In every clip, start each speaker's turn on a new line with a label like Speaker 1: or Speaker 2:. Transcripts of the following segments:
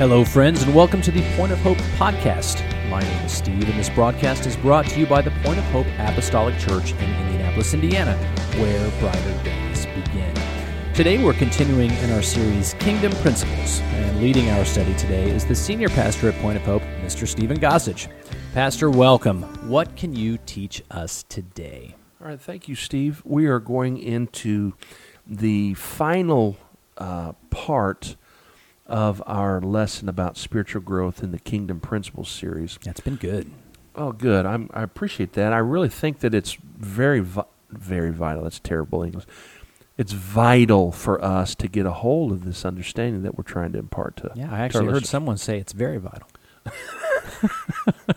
Speaker 1: Hello, friends, and welcome to the Point of Hope podcast. My name is Steve, and this broadcast is brought to you by the Point of Hope Apostolic Church in Indianapolis, Indiana, where brighter days begin. Today, we're continuing in our series Kingdom Principles, and leading our study today is the senior pastor at Point of Hope, Mr. Stephen Gossage. Pastor, welcome. What can you teach us today?
Speaker 2: All right, thank you, Steve. We are going into the final uh, part of our lesson about spiritual growth in the Kingdom Principles series.
Speaker 1: That's been good.
Speaker 2: Oh, good. I'm, I appreciate that. I really think that it's very, vi- very vital. That's terrible English. It's vital for us to get a hold of this understanding that we're trying to impart to.
Speaker 1: Yeah, I actually heard someone say it's very vital.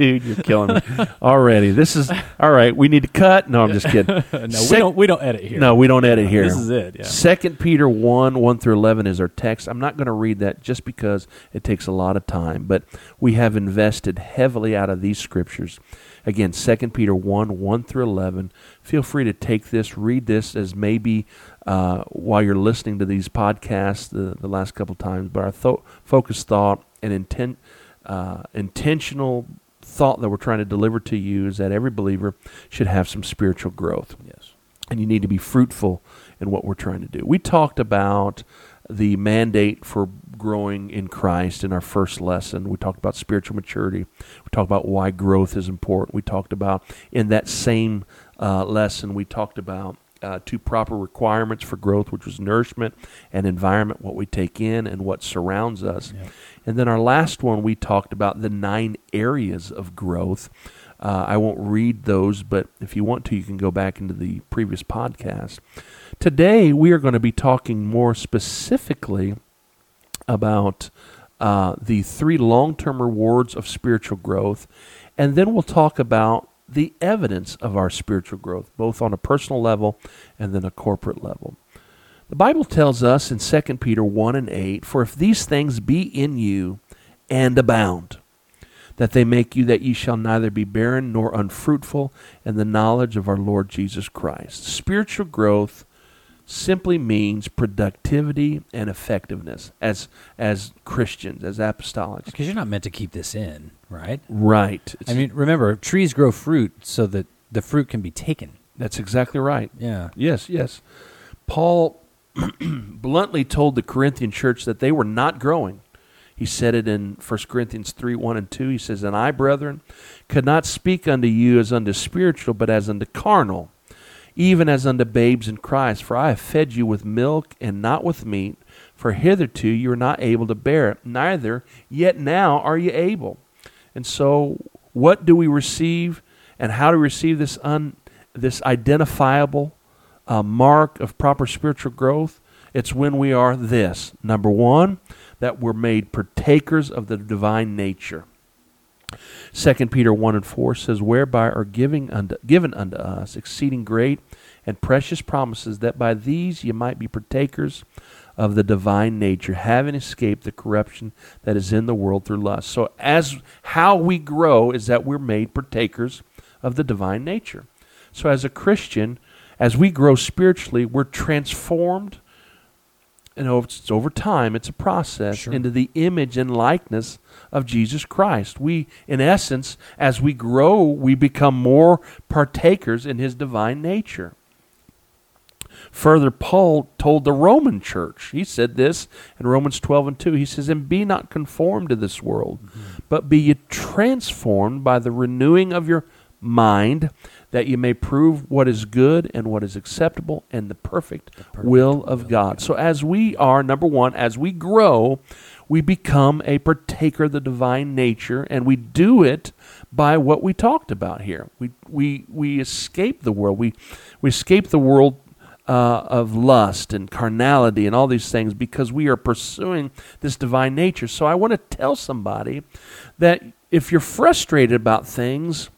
Speaker 2: Dude, you're killing me already. This is all right. We need to cut. No, I'm just kidding.
Speaker 1: no, we don't. We don't edit here.
Speaker 2: No, we don't edit here.
Speaker 1: This is it. Yeah.
Speaker 2: Second Peter one one through eleven is our text. I'm not going to read that just because it takes a lot of time, but we have invested heavily out of these scriptures. Again, Second Peter one one through eleven. Feel free to take this, read this as maybe uh, while you're listening to these podcasts the, the last couple times. But our tho- focus thought and intent, uh, intentional thought that we're trying to deliver to you is that every believer should have some spiritual growth
Speaker 1: Yes.
Speaker 2: and you need to be fruitful in what we're trying to do. We talked about the mandate for growing in Christ in our first lesson. We talked about spiritual maturity. We talked about why growth is important. We talked about, in that same uh, lesson, we talked about uh, two proper requirements for growth, which was nourishment and environment, what we take in and what surrounds us.
Speaker 1: Yep.
Speaker 2: And then our last one, we talked about the nine areas of growth. Uh, I won't read those, but if you want to, you can go back into the previous podcast. Today, we are going to be talking more specifically about uh, the three long term rewards of spiritual growth, and then we'll talk about the evidence of our spiritual growth, both on a personal level and then a corporate level. The Bible tells us in 2 Peter 1 and 8, For if these things be in you and abound, that they make you that ye shall neither be barren nor unfruitful in the knowledge of our Lord Jesus Christ. Spiritual growth simply means productivity and effectiveness as as Christians, as apostolics.
Speaker 1: Because you're not meant to keep this in, right?
Speaker 2: Right.
Speaker 1: I mean, remember, trees grow fruit so that the fruit can be taken.
Speaker 2: that's exactly right.
Speaker 1: Yeah.
Speaker 2: Yes, yes. Paul bluntly told the Corinthian church that they were not growing. He said it in 1 Corinthians 3 1 and 2. He says, And I, brethren, could not speak unto you as unto spiritual, but as unto carnal, even as unto babes in Christ. For I have fed you with milk and not with meat, for hitherto you were not able to bear it, neither yet now are you able. And so, what do we receive, and how do we receive this un, this identifiable uh, mark of proper spiritual growth? It's when we are this number one, that we're made partakers of the divine nature. Second Peter one and four says, "Whereby are giving unto, given unto us exceeding great and precious promises, that by these ye might be partakers of the divine nature, having escaped the corruption that is in the world through lust." So, as how we grow is that we're made partakers of the divine nature. So, as a Christian, as we grow spiritually, we're transformed. And over, it's over time, it's a process
Speaker 1: Sure.
Speaker 2: into the image and likeness of Jesus Christ. We, in essence, as we grow, we become more partakers in his divine nature. Further, Paul told the Roman church, he said this in Romans 12 and 2. He says, And be not conformed to this world, mm-hmm. but be ye transformed by the renewing of your mind, that you may prove what is good and what is acceptable and the perfect,
Speaker 1: perfect
Speaker 2: will of God. So, as we are, number one, as we grow, we become a partaker of the divine nature, and we do it by what we talked about here. We we we escape the world. We we escape the world uh, of lust and carnality and all these things because we are pursuing this divine nature. So I want to tell somebody that if you're frustrated about things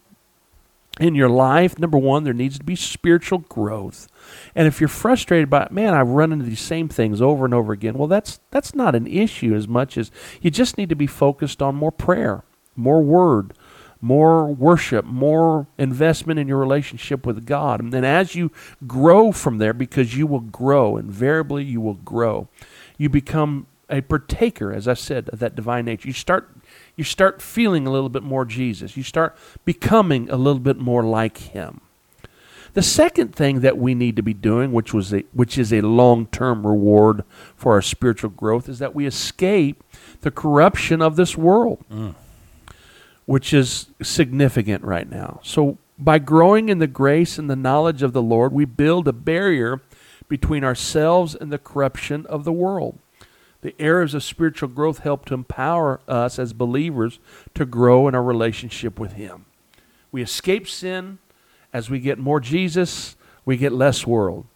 Speaker 2: in your life, number one, there needs to be spiritual growth. And if you're frustrated by, man, I've run into these same things over and over again, well, that's that's not an issue as much as you just need to be focused on more prayer, more word, more worship, more investment in your relationship with God. And then as you grow from there, because you will grow, invariably you will grow, you become a partaker, as I said, of that divine nature. You start you start feeling a little bit more Jesus. You start becoming a little bit more like him. The second thing that we need to be doing, which was a which is a long-term reward for our spiritual growth, is that we escape the corruption of this world.
Speaker 1: Mm.
Speaker 2: Which is significant right now. So by growing in the grace and the knowledge of the Lord, we build a barrier between ourselves and the corruption of the world. The areas of spiritual growth help to empower us as believers to grow in our relationship with Him. We escape sin as we get more Jesus, we get less world.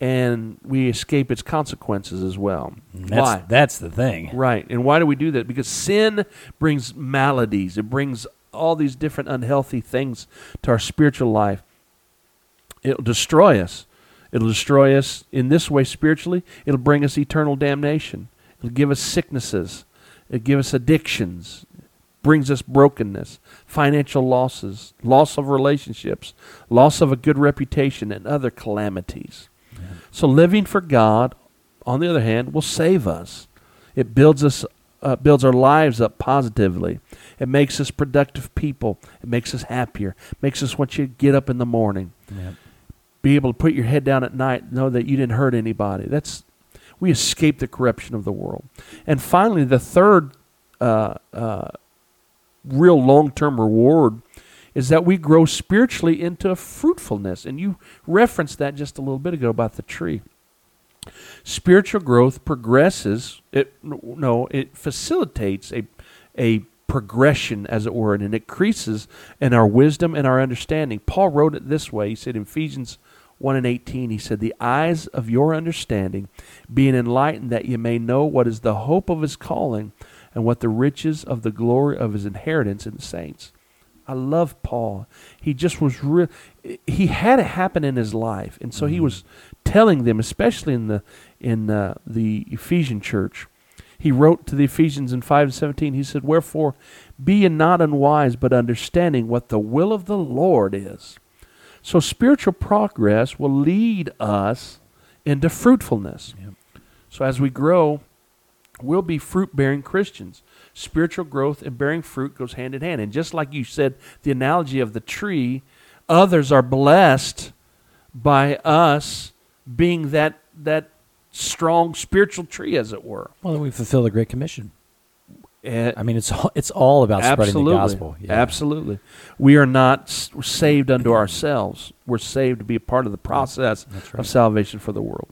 Speaker 2: And we escape its consequences as well.
Speaker 1: That's,
Speaker 2: Why?
Speaker 1: That's the thing.
Speaker 2: Right. And why do we do that? Because sin brings maladies, it brings all these different unhealthy things to our spiritual life. It'll destroy us. It'll destroy us in this way spiritually. It'll bring us eternal damnation. It'll give us sicknesses. It'll give us addictions. Brings us brokenness, financial losses, loss of relationships, loss of a good reputation, and other calamities. So living for God, on the other hand, will save us. It builds us, uh, builds our lives up positively. It makes us productive people. It makes us happier. It makes us want you to get up in the morning,
Speaker 1: Yep.
Speaker 2: be able to put your head down at night, know that you didn't hurt anybody. That's we escape the corruption of the world. And finally, the third uh, uh, real long-term reward is that we grow spiritually into fruitfulness. And you referenced that just a little bit ago about the tree. Spiritual growth progresses. It no, it facilitates a a progression, as it were, and it increases in our wisdom and our understanding. Paul wrote it this way. He said Ephesians 1 and 18, he said, The eyes of your understanding being enlightened, that you may know what is the hope of his calling and what the riches of the glory of his inheritance in the saints. I love Paul. He just was real. He had it happen in his life, and so he was telling them, especially in the in uh, the Ephesian church. He wrote to the Ephesians in five and seventeen. He said, "Wherefore, be ye not unwise, but understanding what the will of the Lord is." So spiritual progress will lead us into fruitfulness.
Speaker 1: Yep.
Speaker 2: So as we grow, we'll be fruit bearing Christians. Spiritual growth and bearing fruit goes hand in hand. And just like you said, the analogy of the tree, others are blessed by us being that that strong spiritual tree, as it were.
Speaker 1: Well, then we fulfill the Great Commission.
Speaker 2: And
Speaker 1: I mean, it's all, it's all about spreading the gospel. Yeah.
Speaker 2: Absolutely. We are not saved unto ourselves. We're saved to be a part of the process
Speaker 1: That's
Speaker 2: of salvation for the world.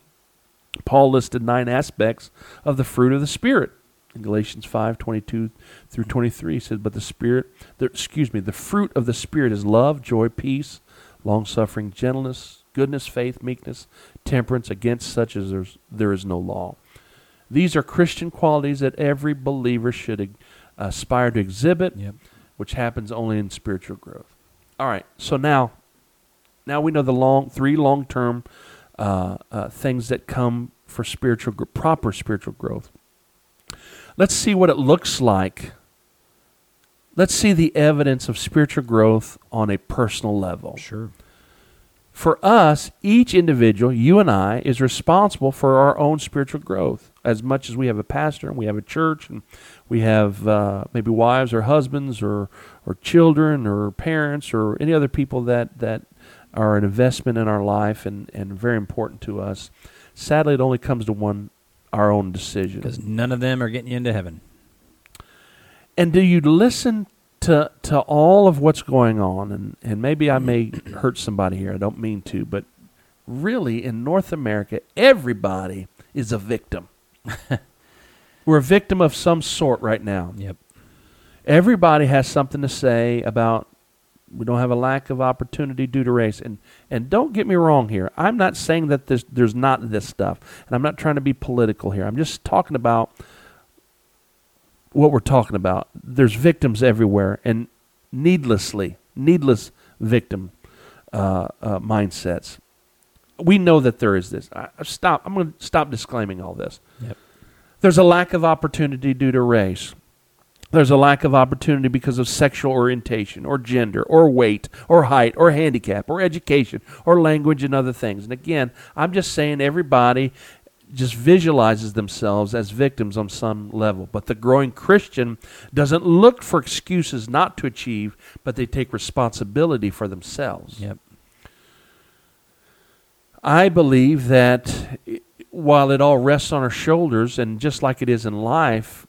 Speaker 2: Paul listed nine aspects of the fruit of the Spirit. In Galatians 5, 22 through 23, he says, But the Spirit, the, excuse me, the fruit of the Spirit is love, joy, peace, long suffering, gentleness, goodness, faith, meekness, temperance. Against such as there's, there is no law. These are Christian qualities that every believer should aspire to exhibit
Speaker 1: Yep.
Speaker 2: which happens only in spiritual growth. All right, so now, now we know the long three long term uh, uh, things that come for spiritual proper spiritual growth. Let's see what it looks like. Let's see the evidence of spiritual growth on a personal level.
Speaker 1: Sure.
Speaker 2: For us, each individual, you and I, is responsible for our own spiritual growth. As much as we have a pastor and we have a church and we have uh, maybe wives or husbands or, or children or parents or any other people that, that are an investment in our life and, and very important to us. Sadly, it only comes to one our own decision.
Speaker 1: Because none of them are getting you into heaven.
Speaker 2: And do you listen to to all of what's going on? And and maybe I may hurt somebody here. I don't mean to, but really in North America, everybody is a victim. We're a victim of some sort right now.
Speaker 1: Yep.
Speaker 2: Everybody has something to say about we don't have a lack of opportunity due to race. And and don't get me wrong here. I'm not saying that there's there's not this stuff. And I'm not trying to be political here. I'm just talking about what we're talking about. There's victims everywhere and needlessly, needless victim uh, uh, mindsets. We know that there is this. I, stop. I'm going to stop disclaiming all this.
Speaker 1: Yep.
Speaker 2: There's a lack of opportunity due to race. There's a lack of opportunity because of sexual orientation or gender or weight or height or handicap or education or language and other things. And again, I'm just saying everybody just visualizes themselves as victims on some level. But the growing Christian doesn't look for excuses not to achieve, but they take responsibility for themselves.
Speaker 1: Yep.
Speaker 2: I believe that while it all rests on our shoulders, and just like it is in life,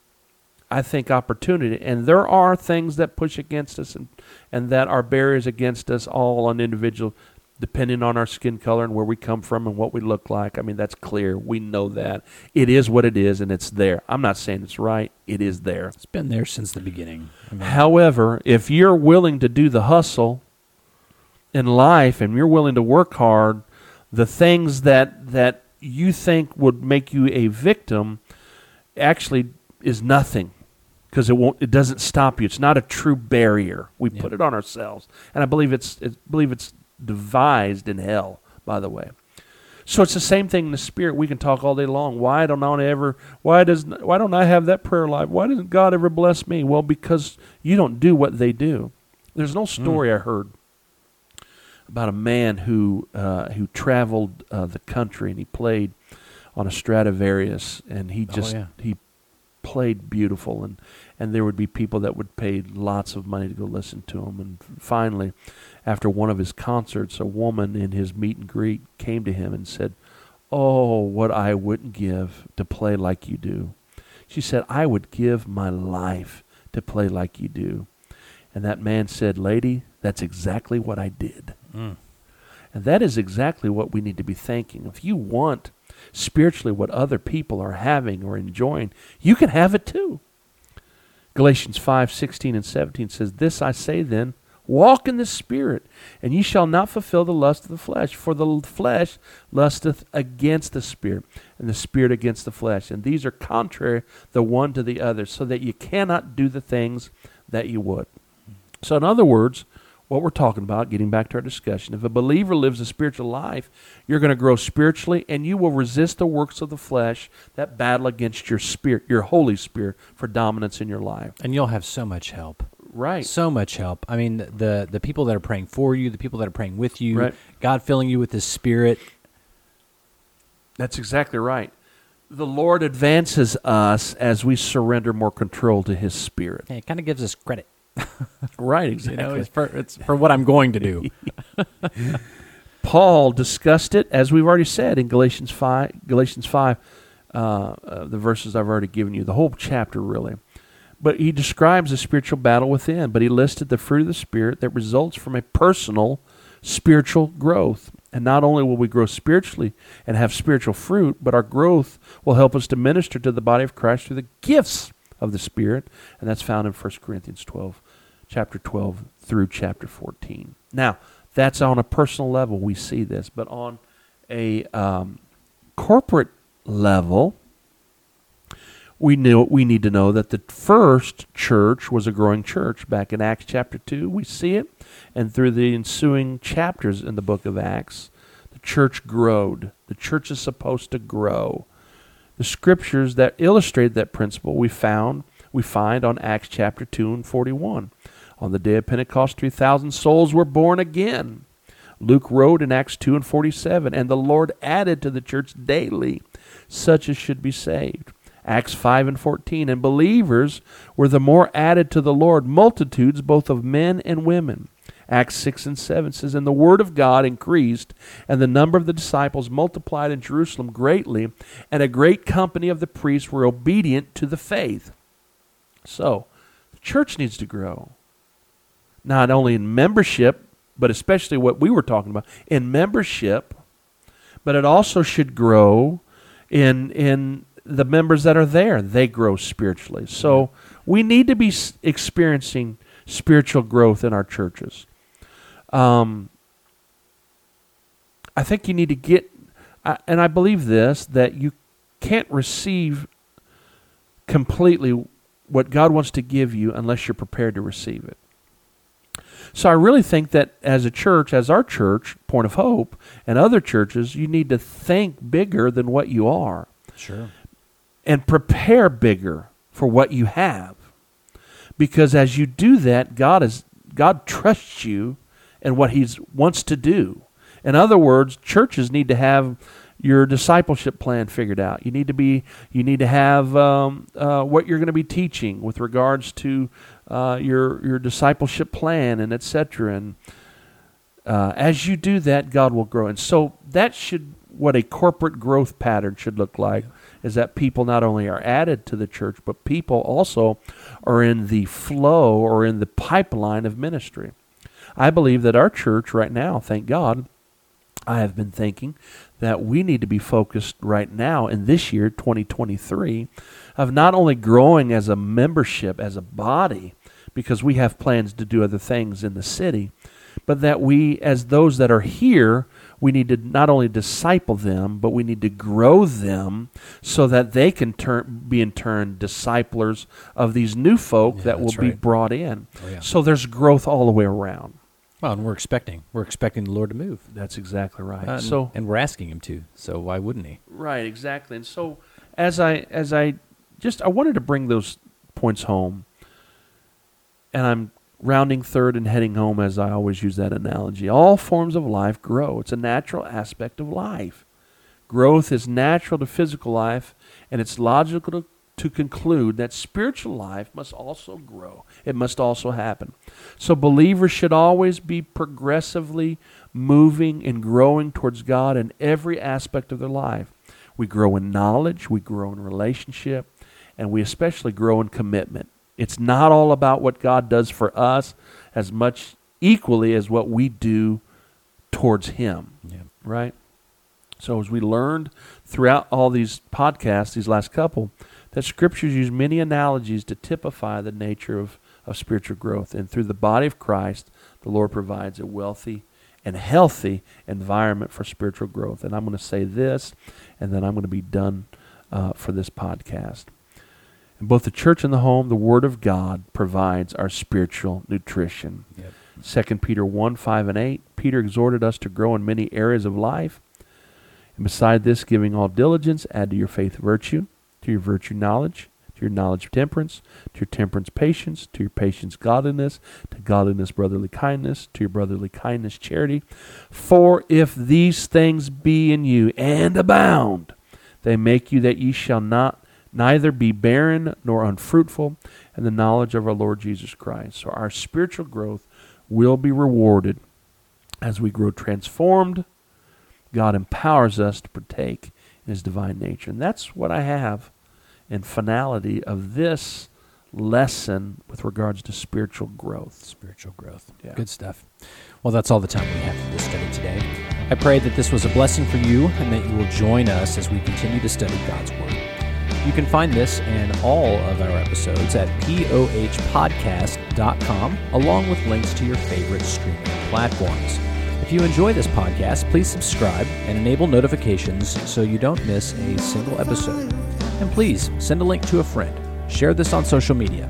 Speaker 2: I think opportunity, and there are things that push against us and, and that are barriers against us all on individual, depending on our skin color and where we come from and what we look like. I mean, that's clear. We know that. It is what it is, and it's there. I'm not saying it's right, it is there.
Speaker 1: It's been there since the beginning. I mean,
Speaker 2: However, if you're willing to do the hustle in life and you're willing to work hard, the things that that you think would make you a victim actually is nothing because it won't it doesn't stop you. It's not a true barrier. We
Speaker 1: Yeah.
Speaker 2: put it on ourselves. And I believe it's I believe it's devised in hell, by the way. So it's the same thing in the spirit. We can talk all day long. Why don't I ever? Why does? Why don't I have that prayer life? Why doesn't God ever bless me? Well, because you don't do what they do. There's no hmm. story I heard about a man who uh, who traveled uh, the country and he played on a Stradivarius and he
Speaker 1: Oh,
Speaker 2: just
Speaker 1: yeah.
Speaker 2: he played beautiful and and there would be people that would pay lots of money to go listen to him. And finally after one of his concerts a woman in his meet and greet came to him and said oh what I wouldn't give to play like you do. She said I would give my life to play like you do. And that man said lady that's exactly what I did
Speaker 1: mm,
Speaker 2: and that is exactly what we need to be thinking. If you want spiritually what other people are having or enjoying, you can have it too. Galatians 5 16 and 17 says, This I say then, walk in the Spirit, and ye shall not fulfill the lust of the flesh. For the flesh lusteth against the Spirit, and the Spirit against the flesh. And these are contrary the one to the other, so that you cannot do the things that you would. So, in other words, what we're talking about, getting back to our discussion, if a believer lives a spiritual life, you're going to grow spiritually and you will resist the works of the flesh that battle against your spirit, your Holy Spirit, for dominance in your life.
Speaker 1: and you'll have so much help.
Speaker 2: Right.
Speaker 1: So much help. I mean, the the people that are praying for you, the people that are praying with you,
Speaker 2: Right.
Speaker 1: God filling you with His Spirit.
Speaker 2: That's exactly right. The Lord advances us as we surrender more control to His Spirit.
Speaker 1: It kind of gives us credit.
Speaker 2: Right,
Speaker 1: You
Speaker 2: exactly.
Speaker 1: know, it's for it's for what I'm going to do.
Speaker 2: Paul discussed it as we've already said in Galatians five. Galatians five, uh, uh, the verses I've already given you, the whole chapter really. But he describes the spiritual battle within. But he listed the fruit of the spirit that results from a personal spiritual growth. And not only will we grow spiritually and have spiritual fruit, but our growth will help us to minister to the body of Christ through the gifts of the Spirit. And that's found in 1 Corinthians 12, chapter 12 through chapter 14. Now, that's on a personal level. We see this. But on a um, corporate level, we knew we need to know that the first church was a growing church. Back in Acts chapter two, we see it, and through the ensuing chapters in the book of Acts, the church growed. The church is supposed to grow. The scriptures that illustrate that principle we found we find on Acts chapter two and forty one. On the day of Pentecost, three thousand souls were born again. Luke wrote in Acts 2 and 47, and the Lord added to the church daily such as should be saved. Acts 5 and 14, and believers were the more added to the Lord, multitudes both of men and women. Acts 6 and 7 says, And the word of God increased, and the number of the disciples multiplied in Jerusalem greatly, and a great company of the priests were obedient to the faith. So, the church needs to grow. Not only in membership, but especially what we were talking about in membership, but it also should grow in in the members that are there. They grow spiritually. So we need to be experiencing spiritual growth in our churches. Um, I think you need to get, and I believe this that you can't receive completely what God wants to give you unless you're prepared to receive it. So I really think that as a church, as our church, Point of Hope, and other churches, you need to think bigger than what you are
Speaker 1: Sure.
Speaker 2: and prepare bigger for what you have. Because as you do that, God is God trusts you and what He wants to do. In other words, churches need to have your discipleship plan figured out. You need to be you need to have um, uh, what you're going to be teaching with regards to uh, your your discipleship plan and etc. And uh, as you do that, God will grow. And so that should what a corporate growth pattern should look like is that people not only are added to the church, but people also are in the flow or in the pipeline of ministry. I believe that our church right now, thank God, I have been thinking that we need to be focused right now in this year, 2023, of not only growing as a membership, as a body, because we have plans to do other things in the city, but that we, as those that are here, we need to not only disciple them, but we need to grow them so that they can turn, be in turn disciplers of these new folk
Speaker 3: Yeah,
Speaker 2: that will
Speaker 3: that's
Speaker 2: be brought in.
Speaker 3: Oh, yeah.
Speaker 2: So there's growth all the way around.
Speaker 3: Well, and we're expecting we're expecting the Lord to move.
Speaker 2: That's exactly right.
Speaker 3: Uh, and,
Speaker 2: so
Speaker 3: and we're asking him to. So why wouldn't he?
Speaker 2: Right, exactly. And so as I as I just I wanted to bring those points home and I'm rounding third and heading home as I always use that analogy. All forms of life grow. It's a natural aspect of life. Growth is natural to physical life and it's logical to, to conclude that spiritual life must also grow. It must also happen. So believers should always be progressively moving and growing towards God in every aspect of their life. We grow in knowledge, we grow in relationship, and we especially grow in commitment. It's not all about what God does for us as much equally as what we do towards Him,
Speaker 3: Yeah.
Speaker 2: right? So, as we learned throughout all these podcasts, these last couple, that scriptures use many analogies to typify the nature of, of spiritual growth. And through the body of Christ, the Lord provides a wealthy and healthy environment for spiritual growth. And I'm going to say this, and then I'm going to be done uh, for this podcast. In both the church and the home, the Word of God provides our spiritual nutrition.
Speaker 3: Yep.
Speaker 2: 2 Peter 1 5 and 8. Peter exhorted us to grow in many areas of life. And beside this, giving all diligence, add to your faith virtue, to your virtue knowledge, to your knowledge temperance, to your temperance patience, to your patience godliness, to godliness brotherly kindness, to your brotherly kindness charity. For if these things be in you and abound, they make you that ye shall not neither be barren nor unfruitful in the knowledge of our Lord Jesus Christ. So our spiritual growth will be rewarded as we grow transformed. God empowers us to partake in his divine nature. And that's what I have in finality of this lesson with regards to spiritual growth.
Speaker 3: Spiritual growth.
Speaker 2: Yeah.
Speaker 3: Good stuff. Well, that's all the time we have for this study today. I pray that this was a blessing for you and that you will join us as we continue to study God's Word. You can find this and all of our episodes at pohpodcast.com, along with links to your favorite streaming platforms. If you enjoy this podcast, please subscribe and enable notifications so you don't miss a single episode. And please send a link to a friend. Share this on social media,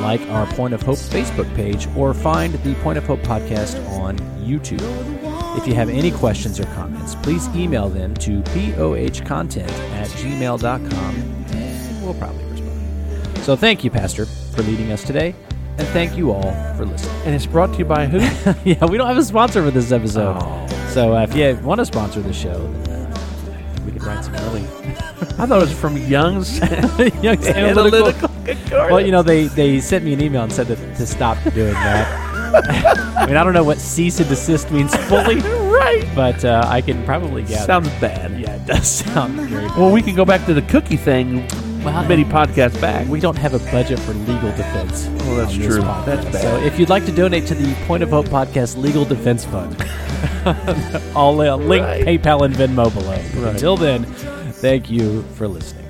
Speaker 3: like our Point of Hope Facebook page, or find the Point of Hope podcast on YouTube. If you have any questions or comments, please email them to pohcontent at gmail.com we'll probably respond. So thank you, Pastor, for leading us today, and thank you all for listening.
Speaker 2: And it's brought to you by who?
Speaker 3: yeah, we don't have a sponsor for this episode.
Speaker 2: Oh.
Speaker 3: So uh, if you want to sponsor the show, then, uh, we could write some early
Speaker 2: I thought it was from Young's
Speaker 3: Young's
Speaker 2: Analytical.
Speaker 3: Well, you know, they, they sent me an email and said that to stop doing that. I mean, I don't know what cease and desist means fully,
Speaker 2: right.
Speaker 3: but uh, I can probably gather.
Speaker 2: Sounds bad.
Speaker 3: yeah, it does sound very bad.
Speaker 2: Well, we can go back to the cookie thing
Speaker 3: Well,
Speaker 2: many podcasts back.
Speaker 3: We don't have a budget for legal defense.
Speaker 2: Well, that's true. That's bad.
Speaker 3: So if you'd like to donate to the Point of Hope Podcast Legal Defense Fund, I'll uh, link
Speaker 2: Right.
Speaker 3: PayPal and Venmo below.
Speaker 2: Right.
Speaker 3: Until then, thank you for listening.